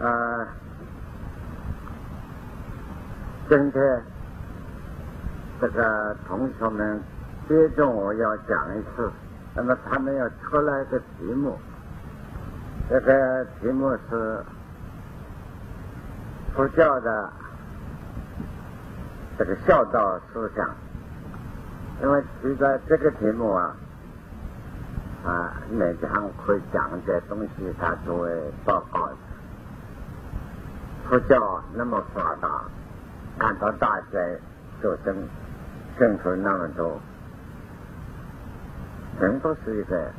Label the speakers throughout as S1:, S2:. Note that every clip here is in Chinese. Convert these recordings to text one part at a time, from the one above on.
S1: 啊，今天这个同学们接着我要讲一次，那么他们要出来的题目，这个题目是佛教的这个孝道思想，因为提到这个题目啊。啊，每堂会讲一点东西，他作为报告。佛教那么发达，看到大灾众生生出那么多，全都是一个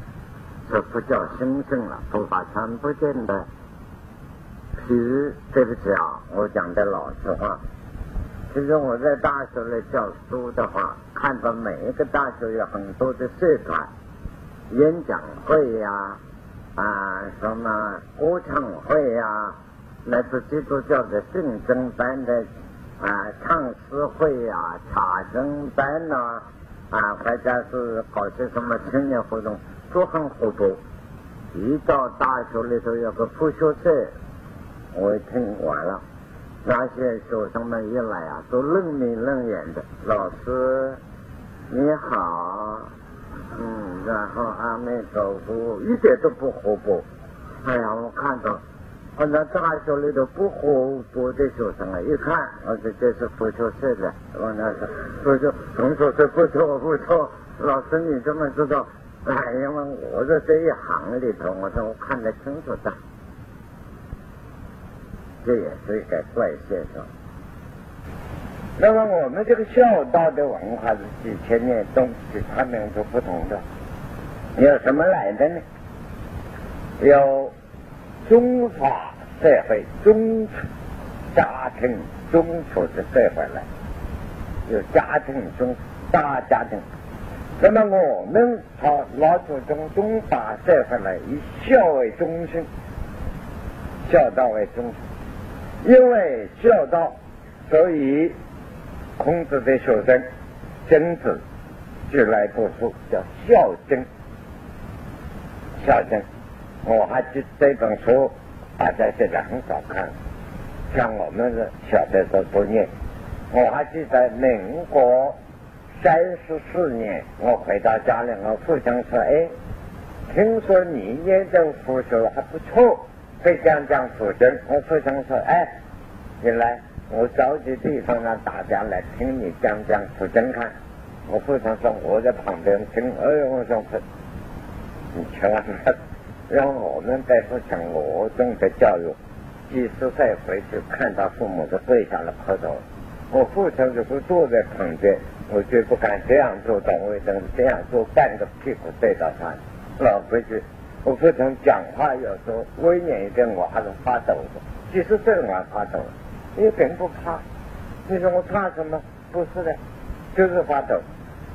S1: 这佛教兴盛了，佛法传不见的。其实对不起啊，我讲的老实话。其实我在大学里教书的话，看到每一个大学有很多的社团。演讲会呀，啊，什么歌唱会呀，乃至基督教的竞争班的啊，唱诗会呀，茶经班呐，啊，或者是搞些什么青年活动，都很活泼。一到大学里头有个复学社，我听完了，那些学生们一来啊，都愣眉愣眼的。老师，你好。嗯，然后阿弥陀佛，一点都不活泼。哎呀，我看到，反正大学里头不活泼的学生啊，一看，我说这是不错社的，我那是，所以说同学说不错不错，老师你怎么知道？哎，因为我在这一行里头，我说我看得清楚的，这也是一个怪现象。那么我们这个孝道的文化是几千年中其他民族不同的，有什么来的呢？有中华社会、中家庭、中储的社会来，有家庭中大家庭。那么我们朝老祖宗中华社会来，以孝为中心，孝道为中心，因为孝道，所以。孔子的学生曾子就来读书，叫孝经。孝经，我还记这本书，大家现在很少看，像我们是小的时候不念。我还记得民国三十四年，我回到家里，我父亲说：“哎，听说你念这佛学还不错，会讲讲佛经。”我父亲说：“哎，你来。”我找些地方让大家来听你讲讲不经看。我父亲说我在旁边听，哎呦，我说你千万让我们在父亲我中的教育，几十岁回去看到父母都跪下来磕头。我父亲如果坐在旁边，我绝不敢这样做，懂卫生这样做半个屁股对到他。老规矩，我父亲讲话有时候威严一点，我还是发抖的。几十岁我还发抖。你并不怕，你说我怕什么？不是的，就是发抖。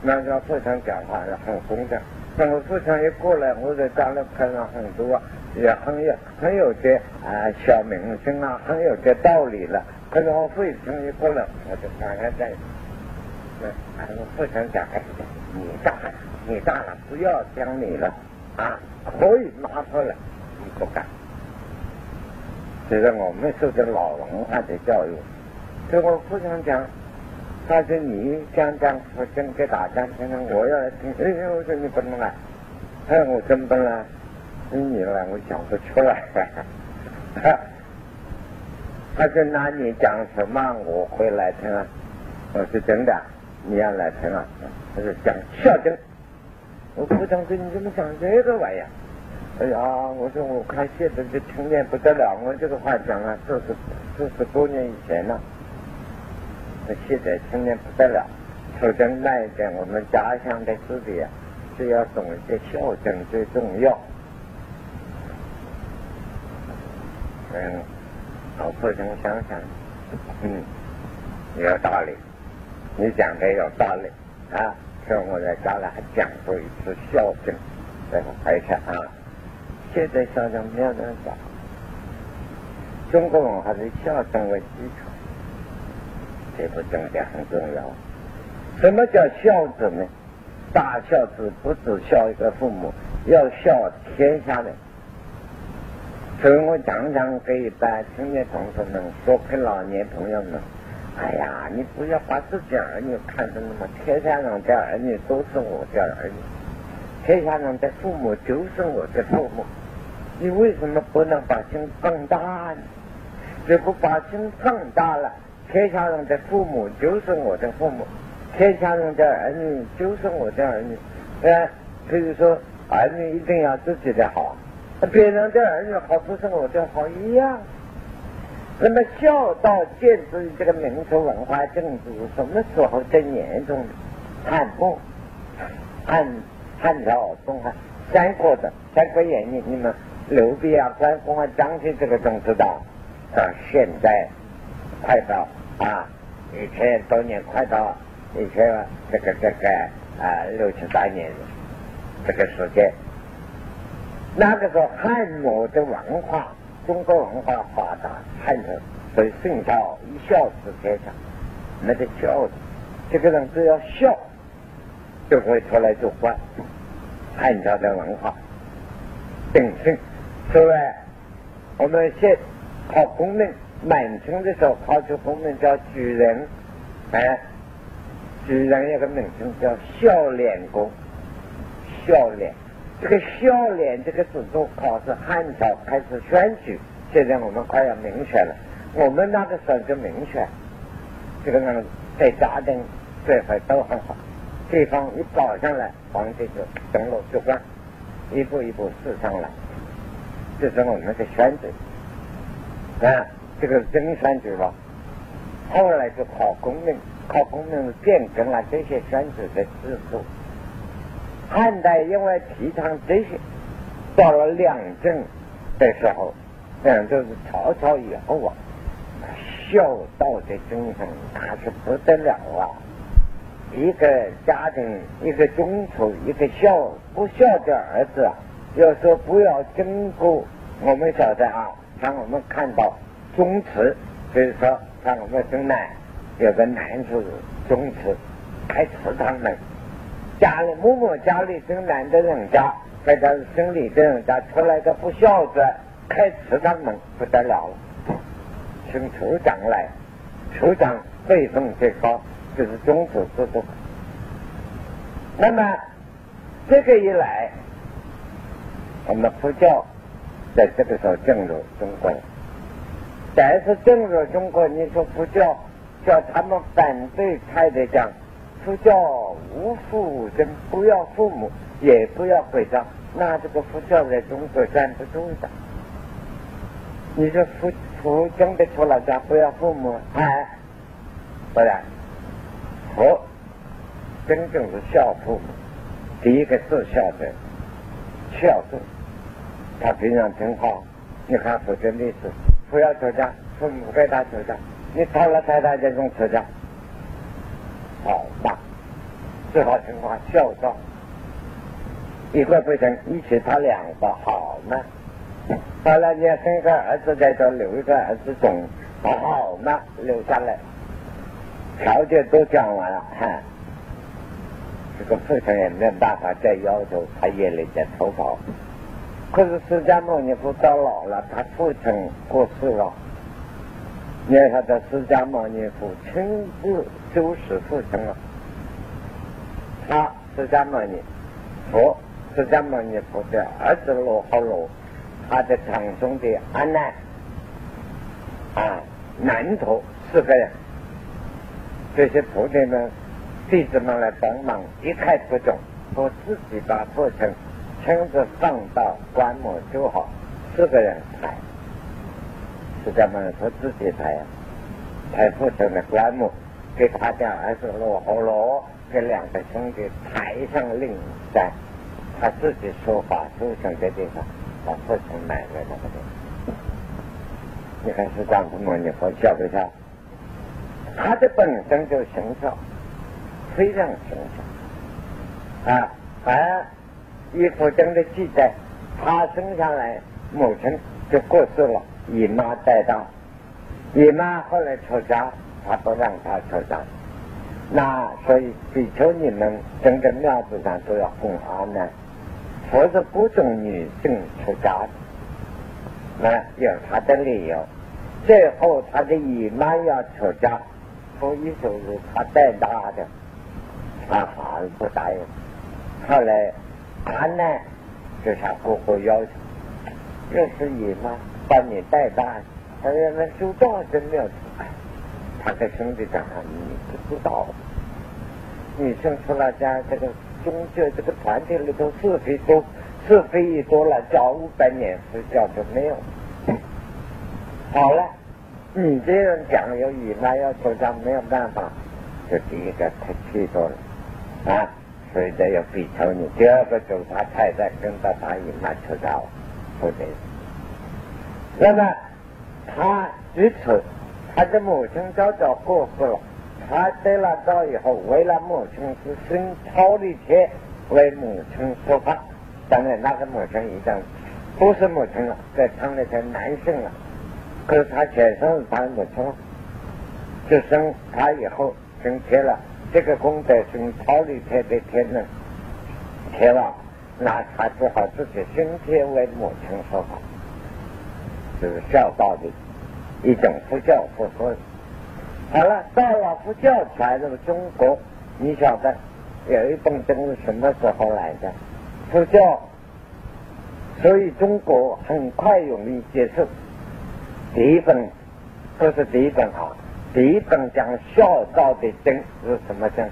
S1: 那叫父亲讲话很恭敬。那我父亲一过来，我在家里看了很多，也很有很有点啊小明星啊，很有点道理了。可是我父亲一过来，我就赶快在，那我父亲讲，哎，你大了，你大了，不要讲你了啊，可以拿出来，你不敢。这是我们受的老文化的教育。跟我父亲讲，他说你讲讲佛经给大家听听，我要来听。哎呦，我说你不能来，哎，我真不来，你来我讲不出来。他说那你讲什么我会来听啊？我说真的，你要来听啊？他说讲孝经。我父亲说你怎么讲这个玩意？哎呀，我说我看现在这青年不得了，我这个话讲啊，四十四十多年以前了。现在青年不得了，首先那一点，我们家乡的子弟啊，是要懂一些孝敬最重要。嗯，我父亲想想，嗯，有道理，你讲的有道理啊。像我在家里还讲过一次孝敬，然后而且啊。现在孝敬没有人讲，中国文化是孝敬为基础，这个重点很重要。什么叫孝子呢？大孝子不只孝一个父母，要孝天下人。所以我常常给一般青年同学们说给老年朋友们：哎呀，你不要把自己儿女看成那么天下人的儿女都是我的儿女，天下人的父母就是我的父母。你为什么不能把心放大呢？只不把心放大了，天下人的父母就是我的父母，天下人的儿女就是我的儿女。呃，比如说儿女一定要自己的好，别人的儿女好不是我的好一样。那么孝道建于这个民族文化政治什么时候最严重的？汉末、汉汉朝、东汉、三国的《三国演义》，你们。刘备啊，关公啊，张飞这个都知道。到现在快到啊，一千多年快到一千这个这个啊六七百年这个时间，那个时候汉末的文化，中国文化发达，汉朝所以圣孝一孝治天下，那个孝，这个人只要孝，就会出来做官。汉朝的文化鼎盛。所以，我们现考功名，满清的时候考出功名叫举人，哎，举人有个名称叫笑脸公，笑脸，这个笑脸这个制度考试，汉朝开始选举，现在我们快要明选了，我们那个时候就明选，这个人在家庭这块都很好，对方一报上来，皇帝就登陆就官，一步一步试上来。这是我们的选举啊，这个真选举了。后来就考功名，考功名变更了这些选举的制度。汉代因为提倡这些，到了两晋的时候，两就是曹操以后啊，孝道的精神那是不得了啊！一个家庭，一个宗族，一个孝不孝的儿子啊。要说不要经过，我们晓得啊，像我们看到宗祠，比如说像我们城南有个男子宗祠开祠堂门，家里某某家里生男的人家，或者是生女的人家出来的不孝子开祠堂门不得了了，请酋长来，酋长辈分最高，就是宗祠制度。那么这个一来。我们佛教在这个时候进入中国，但是进入中国，你说佛教叫他们反对太的讲，佛教无父无尊，不要父母，也不要鬼葬，那这个佛教在中国站不住的。你说佛佛真的出了家不要父母，哎，不然，佛真正是孝父母，第一个是孝的，孝顺。他平常听话，你看父亲的事，不要出家，父母给他出家，你讨了太太这种出家，好吧？最好情况孝道，一个不行，一起他两个好吗？后来你生个儿子在这留一个儿子种，好吗？留下来，条件都讲完了，哈，这个父亲也没有办法再要求他夜里再投保。可是释迦牟尼佛到老了，他父亲过世了。你看他释迦牟尼佛亲自就是父亲了。他释迦牟尼佛，释迦牟尼佛的儿子罗睺罗，他的堂兄弟阿难啊，南陀四个人，这些徒弟们、弟子们来帮忙，一概不懂，我自己把父亲。亲自放到棺木就好，四个人抬，释迦牟尼佛自己抬呀，抬父亲的棺木，给他的儿子罗睺罗，给两个兄弟抬上灵山，他自己说法出生的地方，把父亲埋在那个地方。你看释迦牟尼佛笑不笑？他的本身就形象，非常形象啊，而。以佛经的记载，他生下来，母亲就过世了，姨妈带大，姨妈后来出家，他不让他出家，那所以比求你们整个庙子上都要供阿难，佛是不准女性出家的，那有他的理由。最后他的姨妈要出家，所以就是他带大的，他还不答应。后来他呢就向哥哥要求，要是姨妈把你带大，他说那修道真没有出来。他跟兄弟讲，你不知道，女生出了家，这个宗教这个团体里头是非多，是非一多了，教五百年佛教就没有。好了，你这样讲有姨妈要求，他，没有办法，这第一个他气多了啊，所以这要比求你。第二个就是他太太跟到他姨妈出家了，不对。那么他一此。他的母亲早早过世了，他得了道以后，为了母亲是生超力天为母亲说法。当然，那个母亲已经不是母亲了，在厂里成男性了。可是他前生是他母亲，就生他以后生天了。这个功德生超离天的天人天王，那他只好自己升天为母亲说法，就是孝道的。一种佛教佛说，好了，到了佛教传入中国，你晓得有一本经是什么时候来的？佛教，所以中国很快容易接受。第一本不是第一本好，第一本讲孝道的经是什么经？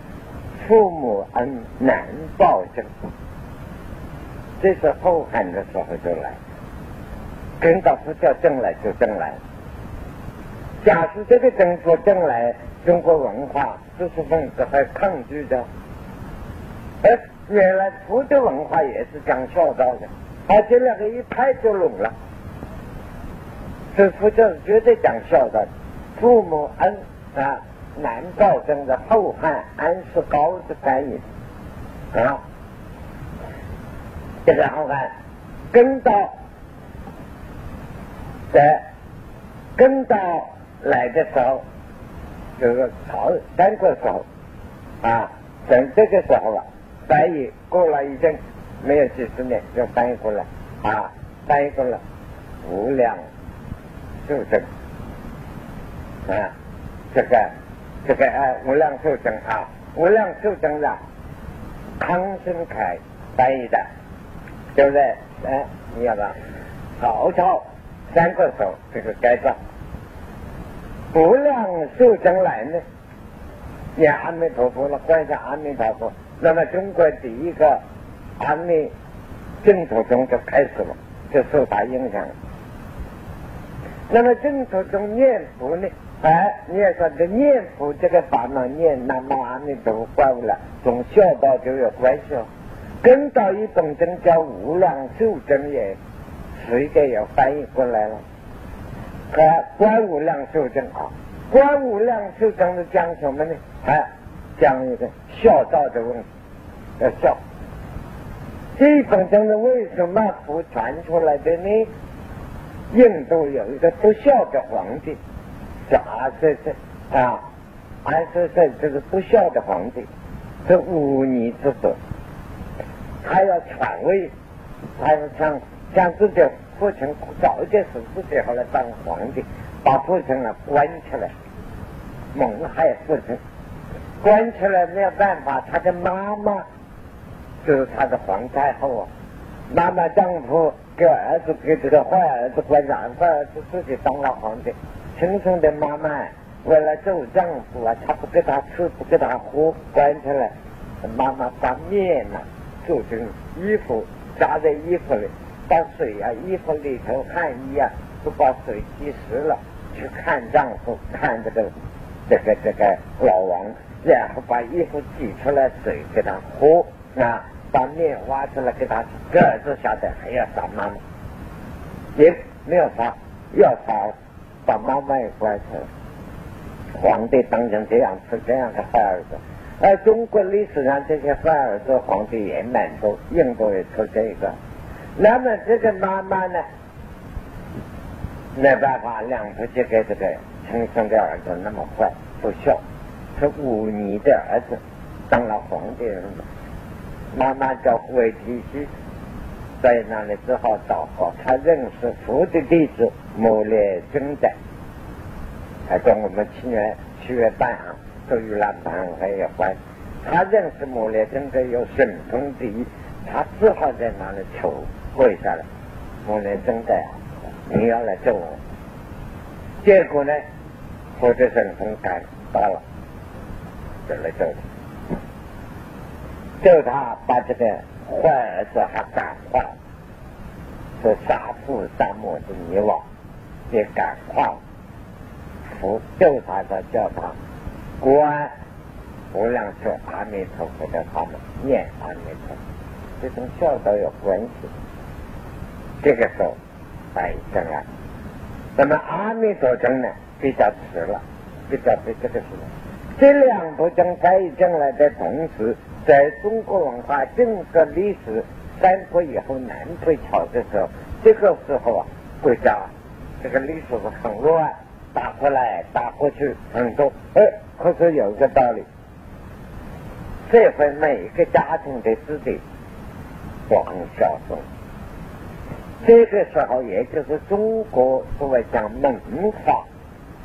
S1: 父母恩难报经，这是后汉的时候就来，跟到佛教正来就正来。假使这个政府将来中国文化知识分子还抗拒的，而原来佛教文化也是讲孝道的，而这两个一拍就拢了。这佛教是绝对讲孝道的，父母恩啊，难报真的后汉安世高的翻译啊，这个后汉跟到在跟到。来的时候，就是朝三个时候啊，等这个时候了，翻译过了一阵，没有几十年就翻译过来啊，翻译过了无量寿经啊，这个这个啊无量寿经啊，无量寿经的康生凯翻译的，对不对？哎，你要吧？曹操三个手这个改造。无量寿将来呢？念阿弥陀佛了，观想阿弥陀佛。那么中国第一个阿弥净土宗就开始了，就受他影响。那么净土宗念佛呢？哎，你也说这念佛这个法门念南无阿弥陀佛，怪不了，从孝道就有关系哦。跟到一本经叫无量寿经也，随着也翻译过来了。和观无量寿经啊，观无量寿经是讲什么呢？还讲一个孝道的问题，要孝。这本经是为什么不传出来的呢？印度有一个不孝的皇帝，叫阿瑟瑟啊，阿瑟瑟就是不孝的皇帝，是忤逆之子，他要篡位，他要想想自己。父亲早一点死自己后来当皇帝，把父亲啊关起来，蒙害父亲，关起来没有办法。他的妈妈就是他的皇太后啊，妈妈丈夫给儿子给这个坏儿子关上，坏儿子自己当了皇帝。亲生的妈妈为了救丈夫啊，她不给他吃，不给他喝，关起来。妈妈把面呐做成衣服，扎在衣服里。把水啊，衣服里头汗衣啊，都把水滴湿了，去看丈夫，看这个这个这个老王，然后把衣服挤出来水给他喝啊，把面挖出来给他，这儿子晓得还要杀妈妈，也没有杀，要杀把妈妈也关起来。皇帝当成这样是这样的坏儿子，而中国历史上这些坏儿子皇帝也蛮多，印度也出这个。那么这个妈妈呢，没办法，两头就给这个亲生的儿子那么坏不孝，是忤逆的儿子当了皇帝了，妈妈叫胡提西，在那里只好祷告。他认识佛的弟子摩列尊者，还跟我们七月七月半啊，都与那班还有关。他认识摩列尊者有神通之一，他只好在那里求跪下来。摩列尊者，你要来救我。结果呢，佛的神通感到了，就来救他，救他把这个坏儿子还感化，是杀父杀母的泥瓦也感化，佛救他的叫他观无量寿阿弥陀佛的他们念阿弥陀，这跟孝道有关系。这个时候，拜正了。那么阿弥陀经呢，比较迟了，比较比这个时候，这两部经在进来的同时，在中国文化整个历史三国以后南北朝的时候，这个时候啊，国家这个历史是很乱，打过来打过去很多，哎，可是有一个道理，这回每一个家庭的子弟都很孝顺。这个时候，也就是中国所谓讲门法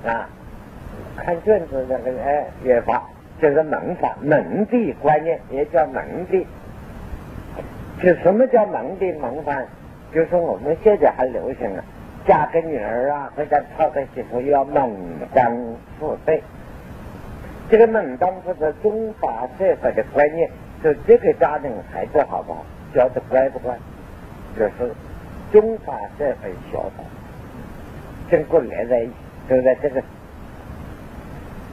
S1: 啊，看卷子那个哎，约法就是门法，门第观念也叫门第。就什么叫门第门法？就是我们现在还流行啊，嫁个女儿啊，或者讨个媳妇要门当户对。这个门当户对，中法社会的观念，就这个家庭孩子好不好，教的乖不乖，就是。中法社会小的，经过连在一起，都在这个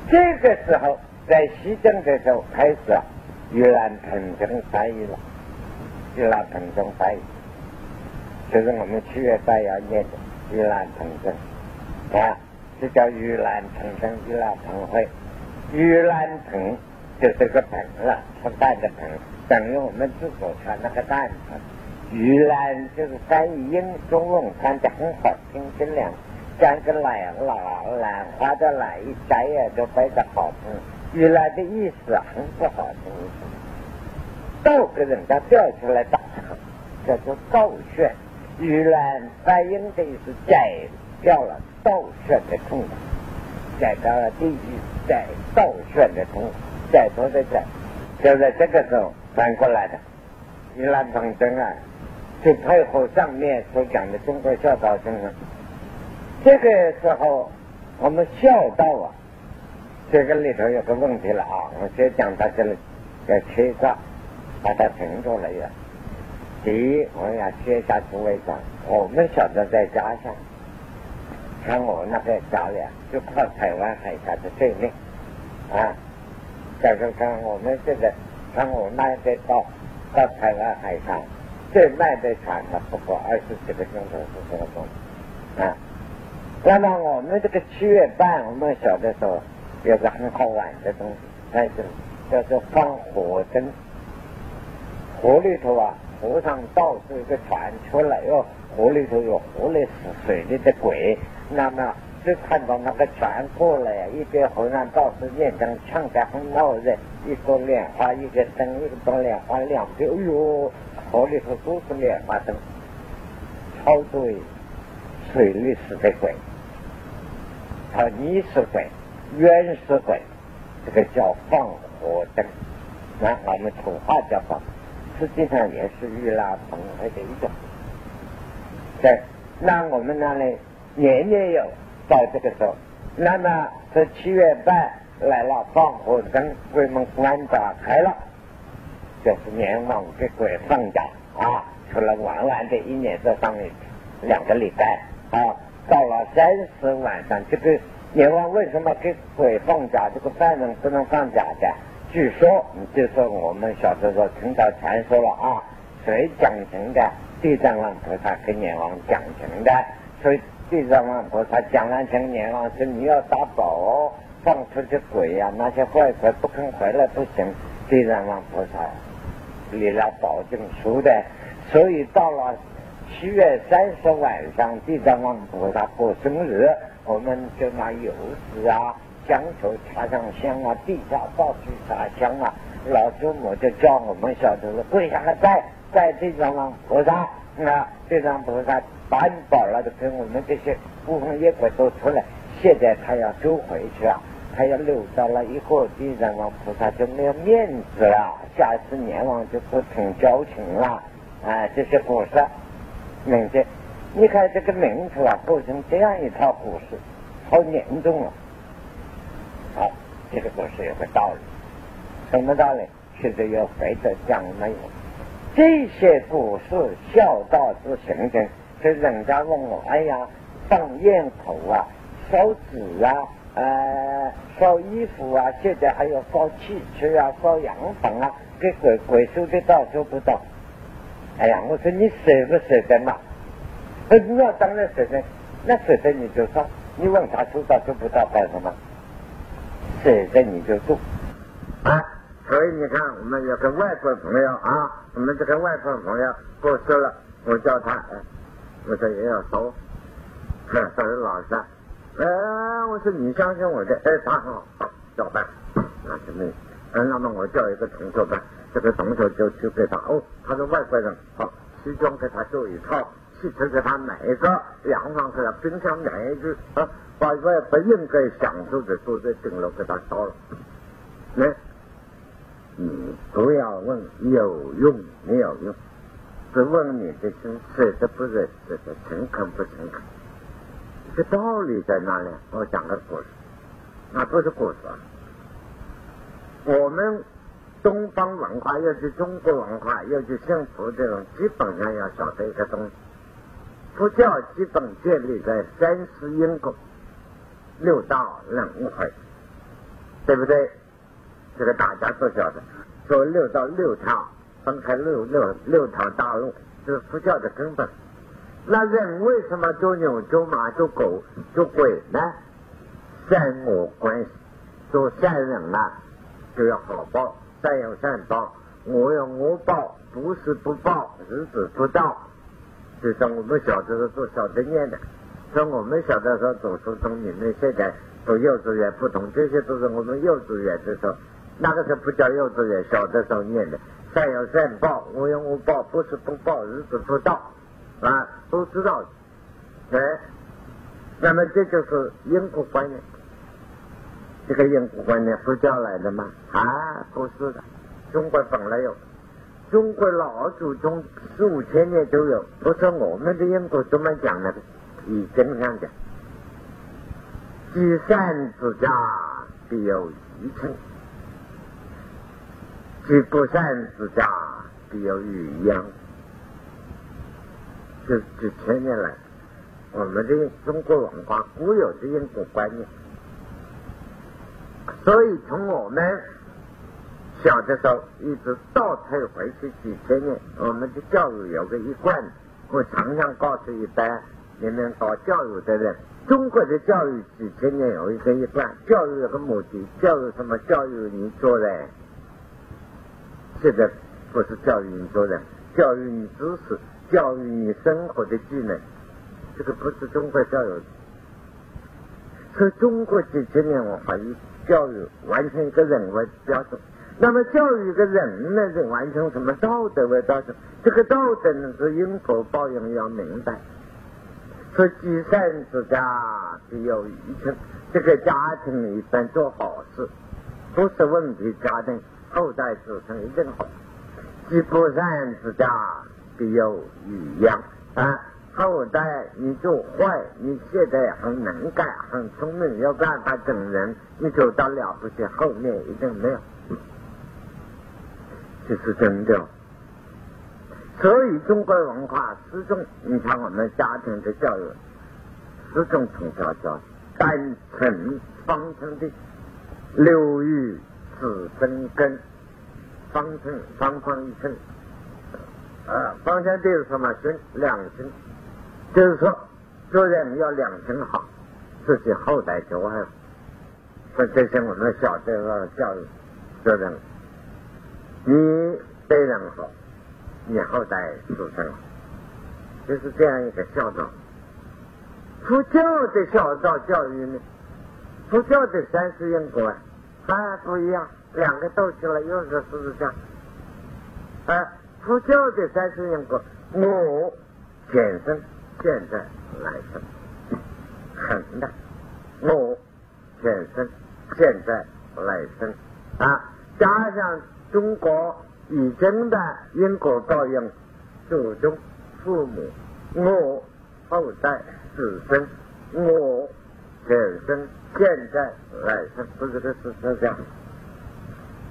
S1: 这个时候，在西征的时候开始了，越南腾腾翻译了，越南腾腾翻译，就是我们七月三要念的越南腾腾啊，这叫越南腾腾越南腾会，越南腾就是个腾了，出蛋的腾，等于我们自古传那个蛋。玉兰就是翻译英中文翻的很好听，质量像个兰老兰花的兰一摘呀就非常好听。玉兰的意思很不好听，倒给人家掉出来打，叫做倒旋。玉兰翻译的意思摘掉了倒旋的痛苦，摘掉了地狱摘倒旋的痛苦，摘多的摘，就在这个时候反过来的。玉兰长征啊！就配合上面所讲的中国孝道精神，这个时候我们孝道啊，这个里头有个问题了啊，我先讲到这里，要切断，把它停住了呀。第一，我要接下诸位讲，我们晓得在家乡，看我那个家里啊，就靠台湾海峡的对面啊，再说看我们这个，看我那边到到台湾海峡。最慢的船呢，不过二十几个钟头是这个钟啊。那么我们这个七月半，我们小的时候有个很好玩的东西，在这里叫做放火灯。河里头啊，河上倒是一个船出来哦，河里头有河里死水里的鬼，那么就看到那个船过来，一边河上倒是念灯，唱得很闹热，一朵莲花一个灯，一朵莲花两边，哎呦！河里头都是莲花灯，超多水里死的鬼，他溺死鬼、冤死鬼，这个叫放火灯。那我们土话叫放，实际上也是玉拉蓬会的一种。对，那我们那里年年有到这个时候，那么这七月半来了放火灯，鬼门关打开了。就是年望给鬼放假啊，除了玩玩的，一年在上面两个礼拜啊，到了三十晚上，这个阎王为什么给鬼放假？这个犯人不能放假的？据说你就说我们小时候听到传说了啊，谁讲情的？地藏王菩萨跟阎王讲情的，所以地藏王菩萨讲完情，阎王说你要打宝，放出去鬼呀，那些坏鬼不肯回来不行。地藏王菩萨。立了保证书的，所以到了七月三十晚上，地藏王菩萨过生日，我们就拿油纸啊、香头插上香啊，地下到处撒香啊。老祖母就叫我们小徒弟跪下来拜，拜地藏王菩萨啊，地藏菩萨把你保了的，跟我们这些孤魂野鬼都出来，现在他要收回去啊，他要留到了以后，地藏王菩萨就没有面子了，下一次阎王就不同交情了，啊，这些菩萨，那些，你看这个名字啊，构成这样一套故事，好严重啊！好，这个故事有个道理，什么道理？现在要回头讲没有？这些故事孝道之行政，就人家问我，哎呀，放烟头啊，烧纸啊，呃，烧衣服啊，现在还要烧汽车啊，烧洋房啊，给鬼鬼收得到收不到？哎呀，我说你舍不舍得嘛？那当然舍得，那舍得你就烧，你问他收到做不到干什么？舍得你就做啊。所以你看，我们有个外国朋友啊，我们这个外国朋友过世了，我叫他，我说也要收，他是老实，哎，我说你相信我的，哎，他好，交办，那就没，嗯，那么我叫一个同学吧，这个同学就去给他，哦，他是外国人，好，西装给他做一套，汽车给他买一个，洋房给他，冰箱买一只，啊，把外不应该享受的都在顶楼给他烧了，那。你不要问有用没有用，只问你的心舍得不舍得，诚恳不诚恳。这道理在哪里？我讲个故事，那不是故事啊。我们东方文化，尤其中国文化，尤其信佛这种，基本上要晓得一个东西。佛教基本建立在三世因果、六道轮回，对不对？这个大家都晓得，说六道六条分开六六六条大路，这是佛教的根本。那人为什么做牛做马做狗做鬼呢？善恶关系，做善人呢就要好报，善有善报，恶有恶报，不是不报，日子不到。就像我们小时候做小的念的，像我们小的时候读书中，你们现在读幼稚园不同，这些都是我们幼稚园的时候。那个时候不叫幼稚园，小的时候念的，善有善报，无有无报，不是不报，日子不到，啊，都知道，哎，那么这就是因果观念，这个因果观念佛教来的吗？啊，不是的，中国本来有，中国老祖宗四五千年都有，不是我们的因果怎么讲的？以真相讲，积善之家必有余庆。积不善之家，必有余殃。这几千年来，我们的中国文化固有的因果观念，所以从我们小的时候一直倒退回去几千年，我们的教育有个一贯，我常常告诉一般你们搞教育的人，中国的教育几千年有一个一贯，教育有个目的，教育什么？教育你做人。现在不是教育你做人，教育你知识，教育你生活的技能，这个不是中国教育。所以中国几千年文化以教育完成一个人为标准。那么教育一个人呢，是完成什么道德为标准？这个道德呢是因果报应要明白。说积善之家必有余庆，这个家庭一般做好事，不是问题家庭。后代子孙一定好，积不善之家必有余殃啊！后代你做坏，你现在很能干、很聪明，有办法整人，你走到了不起，后面一定没有，这是真的。所以中国文化始终，你看我们家庭的教育，始终从小教单纯方正的六欲。子生根，方寸方方一寸，啊，方向就是什么心？两心，就是说做人要两心好，自己后代就完了。说这些我们小的教育做人，你对人好，你后代子孙好，就是这样一个孝道。佛教的孝道教育呢？佛教的三世因果。啊，不一样，两个斗起来又是事实上，啊，佛教的三世因果，我前生、现在、来生，很大。我前生、现在、来生啊，加上中国已经的因果报应，祖宗、父母，我后代子孙，我前生、现在、来生，不是这是这样。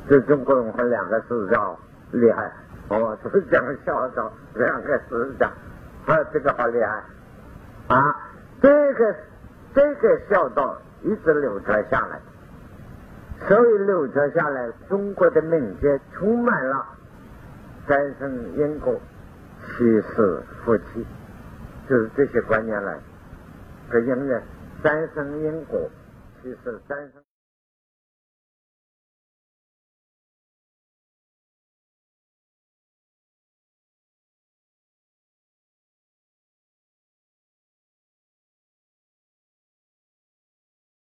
S1: 这中国人和两个字叫厉害，哦，是讲孝道，两个字讲，啊，这个好厉害啊！这个这个孝道一直流传下来，所以流传下来，中国的民间充满了。三生因果、七世夫妻，就是这些观念来，这因为三生因果，七世三生。